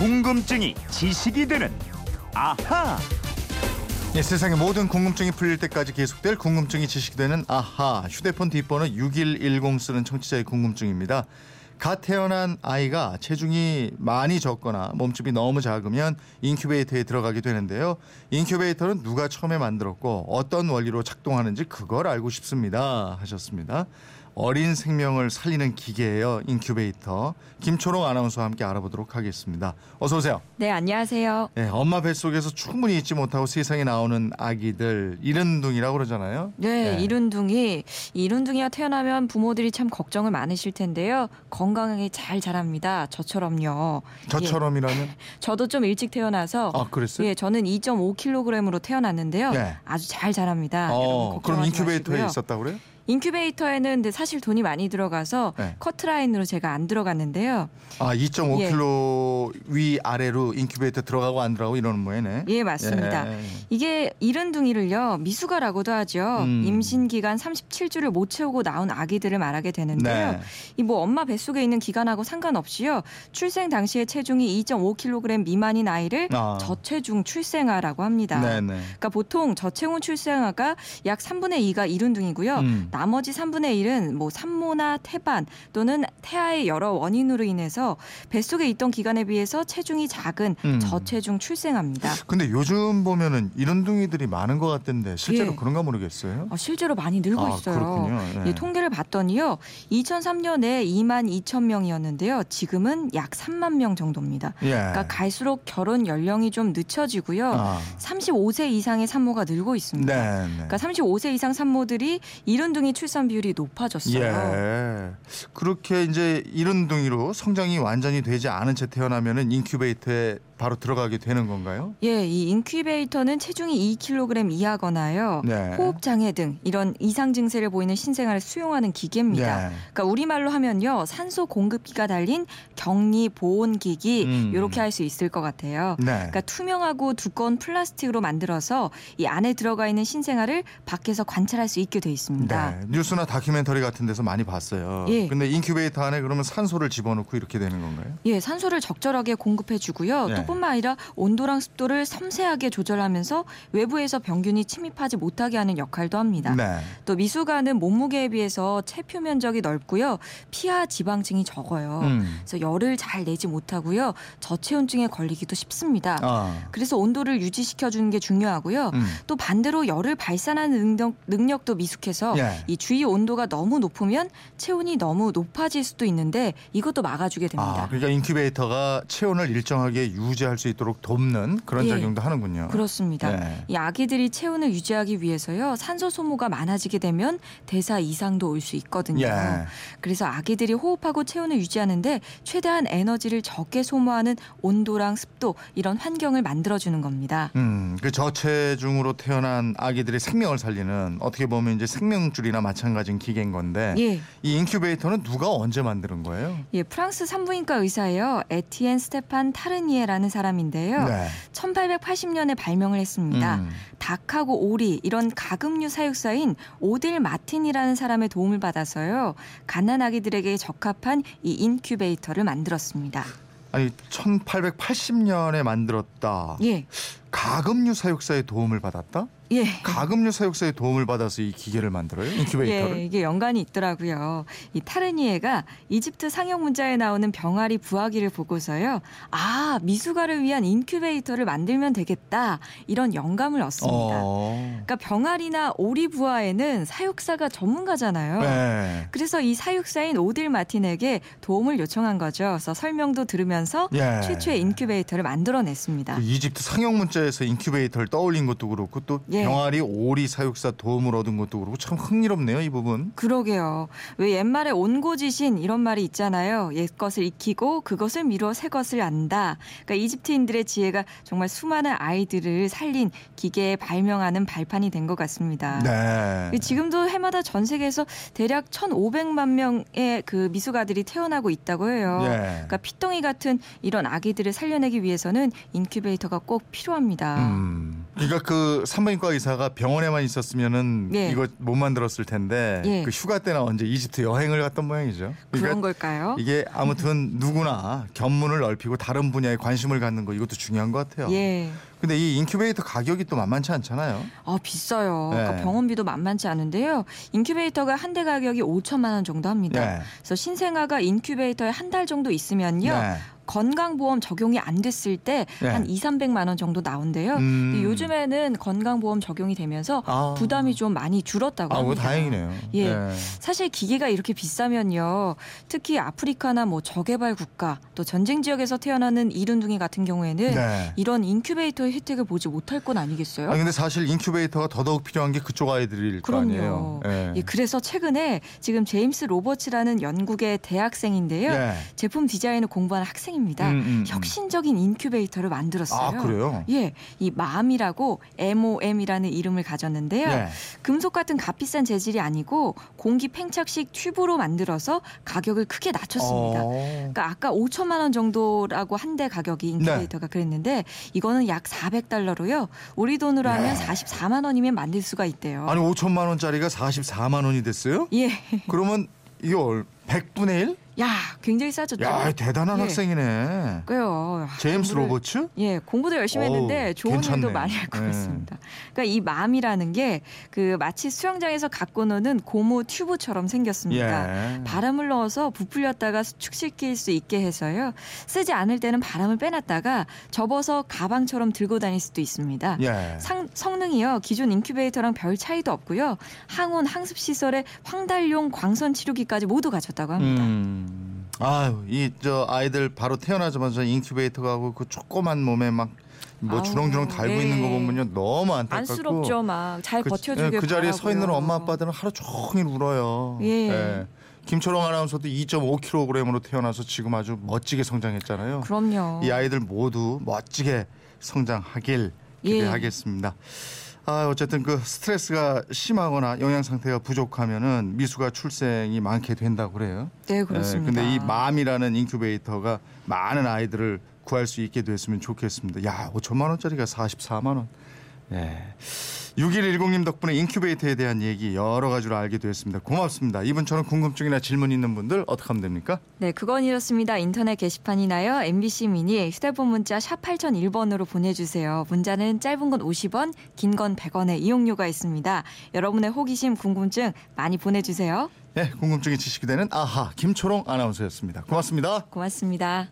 궁금증이 지식이 되는 아하. 예, 세상의 모든 궁금증이 풀릴 때까지 계속될 궁금증이 지식되는 아하 휴대폰 뒷번호 6110 쓰는 청취자의 궁금증입니다. 갓 태어난 아이가 체중이 많이 적거나 몸집이 너무 작으면 인큐베이터에 들어가게 되는데요. 인큐베이터는 누가 처음에 만들었고 어떤 원리로 작동하는지 그걸 알고 싶습니다 하셨습니다. 어린 생명을 살리는 기계예요. 인큐베이터. 김초롱 아나운서와 함께 알아보도록 하겠습니다. 어서 오세요. 네, 안녕하세요. 네, 엄마 뱃속에서 충분히 잊지 못하고 세상에 나오는 아기들 이른둥이라고 그러잖아요. 네, 네. 이룬둥이. 이룬둥이가 태어나면 부모들이 참 걱정을 많으실 텐데요. 건강하게 잘 자랍니다. 저처럼요. 저처럼이라면 예, 저도 좀 일찍 태어나서 아 그랬어요? 예, 저는 2.5kg으로 태어났는데요. 네. 아주 잘 자랍니다. 어, 그럼 인큐베이터에 마시고요. 있었다고 그래요? 인큐베이터에는 사실 돈이 많이 들어가서 네. 커트라인으로 제가 안 들어갔는데요. 아, 2.5kg 위 아래로 인큐베이터 들어가고 안 들어가고 이러는 모양이네. 예, 맞습니다. 예. 이게 이른둥이를요 미숙아라고도 하죠. 음. 임신 기간 37주를 못 채우고 나온 아기들을 말하게 되는데요. 네. 이뭐 엄마 뱃속에 있는 기간하고 상관없이요. 출생 당시에 체중이 2.5kg 미만인 아이를 아. 저체중 출생아라고 합니다. 네, 네. 그러니까 보통 저체중 출생아가 약 3분의 2가 이른 둥이고요. 음. 나머지 3분의 1은 뭐 산모나 태반 또는 태아의 여러 원인으로 인해서 뱃속에 있던 기간에 비해서 체중이 작은 음. 저체중 출생아입니다. 근데 요즘 보면은 이른둥이들이 많은 것 같던데 실제로 예. 그런가 모르겠어요. 어, 실제로 많이 늘고 아, 있어요. 예. 이 통계를 봤더니요. 2003년에 2만 2천 명이었는데요. 지금은 약 3만 명 정도입니다. 예. 그러니까 갈수록 결혼 연령이 좀 늦춰지고요. 아. 35세 이상의 산모가 늘고 있습니다. 네, 네. 그러니까 35세 이상 산모들이 이른둥이 출산 비율이 높아졌어요. 예. 그렇게 이제 이른둥이로 성장이 완전히 되지 않은 채 태어나면은 인큐베이터에 바로 들어가게 되는 건가요? 예, 이 인큐베이터는 체중이 2kg 이하거나요. 네. 호흡 장애 등 이런 이상 증세를 보이는 신생아를 수용하는 기계입니다. 네. 그러니까 우리말로 하면요. 산소 공급기가 달린 격리 보온 기기 음. 이렇게 할 수 있을 것 같아요. 네. 그러니까 투명하고 두꺼운 플라스틱으로 만들어서 이 안에 들어가 있는 신생아를 밖에서 관찰할 수 있게 돼 있습니다. 네. 뉴스나 다큐멘터리 같은 데서 많이 봤어요. 예. 근데 인큐베이터 안에 그러면 산소를 집어넣고 이렇게 되는 건가요? 예, 산소를 적절하게 공급해 주고요. 네. 또 뿐만 아니라 온도랑 습도를 섬세하게 조절하면서 외부에서 병균이 침입하지 못하게 하는 역할도 합니다. 네. 또 미숙아는 몸무게에 비해서 체표 면적이 넓고요. 피하 지방층이 적어요. 음. 그래서 열을 잘 내지 못하고요. 저체온증에 걸리기도 쉽습니다. 아. 그래서 온도를 유지시켜 주는 게 중요하고요. 음. 또 반대로 열을 발산하는 능력, 능력 도 미숙해서 예. 이 주위 온도가 너무 높으면 체온이 너무 높아질 수도 있는데 이것도 막아주게 됩니다. 아, 그러니까 인큐베이터가 체온을 일정하게 유지 할 수 있도록 돕는 그런 예. 작용도 하는군요. 그렇습니다. 네. 이 아기들이 체온을 유지하기 위해서요 산소 소모가 많아지게 되면 대사 이상도 올 수 있거든요. 예. 그래서 아기들이 호흡하고 체온을 유지하는데 최대한 에너지를 적게 소모하는 온도랑 습도 이런 환경을 만들어 주는 겁니다. 음, 그 저체중으로 태어난 아기들의 생명을 살리는 어떻게 보면 이제 생명줄이나 마찬가지인 기계인 건데 예, 이 인큐베이터는 누가 언제 만든 거예요? 예, 프랑스 산부인과 의사예요. 에티엔 스테판 타르니에라는 사람인데요. 네. 1880년에 발명을 했습니다. 음. 닭하고 오리 이런 가금류 사육사인 오딜 마틴이라는 사람의 도움을 받아서요. 갓난 아기들에게 적합한 이 인큐베이터를 만들었습니다. 아니 1880년에 만들었다. 예. 가금류 사육사의 도움을 받았다? 예. 가금류 사육사의 도움을 받아서 이 기계를 만들어요? 인큐베이터를? 예, 이게 연관이 있더라고요. 이 타르니에가 이집트 상형 문자에 나오는 병아리 부화기를 보고서요. 아, 미숙아를 위한 인큐베이터를 만들면 되겠다. 이런 영감을 얻습니다. 어. 그러니까 병아리나 오리 부화에는 사육사가 전문가잖아요. 네. 그래서 이 사육사인 오딜 마틴에게 도움을 요청한 거죠. 그래서 설명도 들으면서 예. 최초의 인큐베이터를 만들어냈습니다. 그 이집트 상형 문자에서 인큐베이터를 떠올린 것도 그렇고 또 예. 병아리 오리 사육사 도움을 얻은 것도 그렇고 참 흥미롭네요 이 부분. 그러게요. 왜 옛말에 온고지신 이런 말이 있잖아요. 옛 것을 익히고 그것을 미루어 새 것을 안다. 그러니까 이집트인들의 지혜가 정말 수많은 아이들을 살린 기계에 발명하는 발판이 된 것 같습니다. 네. 지금도 해마다 전 세계에서 대략 1,500만 명의 그 미숙아들이 태어나고 있다고 해요. 예. 그러니까 핏덩이 같은 이런 아기들을 살려내기 위해서는 인큐베이터가 꼭 필요합니다. 음. 그러니까 그 산부인과 의사가 병원에만 있었으면은 예. 이거 못 만들었을 텐데 예. 그 휴가 때나 언제 이집트 여행을 갔던 모양이죠. 그러니까 그런 걸까요? 이게 아무튼 누구나 견문을 넓히고 다른 분야에 관심을 갖는 거 이것도 중요한 것 같아요. 예. 근데 이 인큐베이터 가격이 또 만만치 않잖아요. 아 비싸요. 그러니까 네. 병원비도 만만치 않은데요. 인큐베이터가 한 대 가격이 5천만 원 정도 합니다. 네. 그래서 신생아가 인큐베이터에 한 달 정도 있으면요. 네. 건강보험 적용이 안 됐을 때한 네. 2, 300만 원 정도 나온대요. 음. 요즘에는 건강보험 적용이 되면서 아. 부담이 좀 많이 줄었다고 아, 합니다. 다행이네요. 예. 네. 사실 기계가 이렇게 비싸면요. 특히 아프리카나 뭐 저개발 국가 또 전쟁 지역에서 태어나는 이른둥이 같은 경우에는 네. 이런 인큐베이터의 혜택을 보지 못할 건 아니겠어요? 아 근데 사실 인큐베이터가 더더욱 필요한 게 그쪽 아이들일 거 그럼요. 아니에요. 예. 예, 그래서 최근에 지금 제임스 로버츠라는 영국의 대학생인데요. 예. 제품 디자인을 공부하는 학생입니다. 음, 음, 음. 혁신적인 인큐베이터를 만들었어요. 아 그래요? 예, 이 맘이라고 MOM이라는 이름을 가졌는데요. 예. 금속 같은 값비싼 재질이 아니고 공기 팽창식 튜브로 만들어서 가격을 크게 낮췄습니다. 어. 그러니까 아까 5천만 원 정도라고 한대 가격이 인큐베이터가 그랬는데 이거는 약 400달러로요. 우리 돈으로 하면 44만 원이면 만들 수가 있대요. 아니 5천만 원짜리가 44만 원이 됐어요? 예. 그러면 얼 100분의 1? 야, 굉장히 싸죠. 또. 야, 대단한 예. 학생이네. 그래요. 제임스 공부를- 로버츠? 예, 공부도 열심히 어우, 했는데 좋은 괜찮네. 일도 많이 할것 예. 같습니다. 그러니까 이 맘이라는 게 그 마치 수영장에서 갖고 노는 고무 튜브처럼 생겼습니다. 예. 바람을 넣어서 부풀렸다가 수축시킬 수 있게 해서요. 쓰지 않을 때는 바람을 빼놨다가 접어서 가방처럼 들고 다닐 수도 있습니다. 예. 상, 성능이요. 기존 인큐베이터랑 별 차이도 없고요. 항온, 항습 시설에 황달용 광선 치료기까지 모두 갖췄다고 합니다. 음. 아유, 이 저 아이들 바로 태어나자마자 인큐베이터 가고 그 조그만 몸에 막 뭐 주렁주렁 달고 네. 있는 거 보면요 너무 안타깝고 안쓰럽죠, 막잘 그, 버텨주길 예, 그 자리에 서 있는 바라고요. 엄마 아빠들은 하루 종일 울어요. 예. 김초롱 아나운서도 2.5kg으로 태어나서 지금 아주 멋지게 성장했잖아요. 그럼요. 이 아이들 모두 멋지게 성장하길 예. 기대하겠습니다. 아, 어쨌든 그 스트레스가 심하거나 영양 상태가 부족하면은 미숙아 출생이 많게 된다고 그래요. 네, 그렇습니다. 예, 근데 이 맘이라는 인큐베이터가 많은 아이들을 구할 수 있게 됐으면 좋겠습니다. 야, 5천만 원짜리가 44만 원. 예. 6110님 덕분에 인큐베이터에 대한 얘기 여러 가지로 알게 됐습니다. 고맙습니다. 이분처럼 궁금증이나 질문 있는 분들 어떻게 하면 됩니까? 네, 그건 이렇습니다. 인터넷 게시판이나요. MBC 미니 휴대폰 문자 샵 8001번으로 보내주세요. 문자는 짧은 건 50원, 긴 건 100원의 이용료가 있습니다. 여러분의 호기심, 궁금증 많이 보내주세요. 예, 궁금증이 지식이 되는 아하 김초롱 아나운서였습니다. 고맙습니다. 고맙습니다.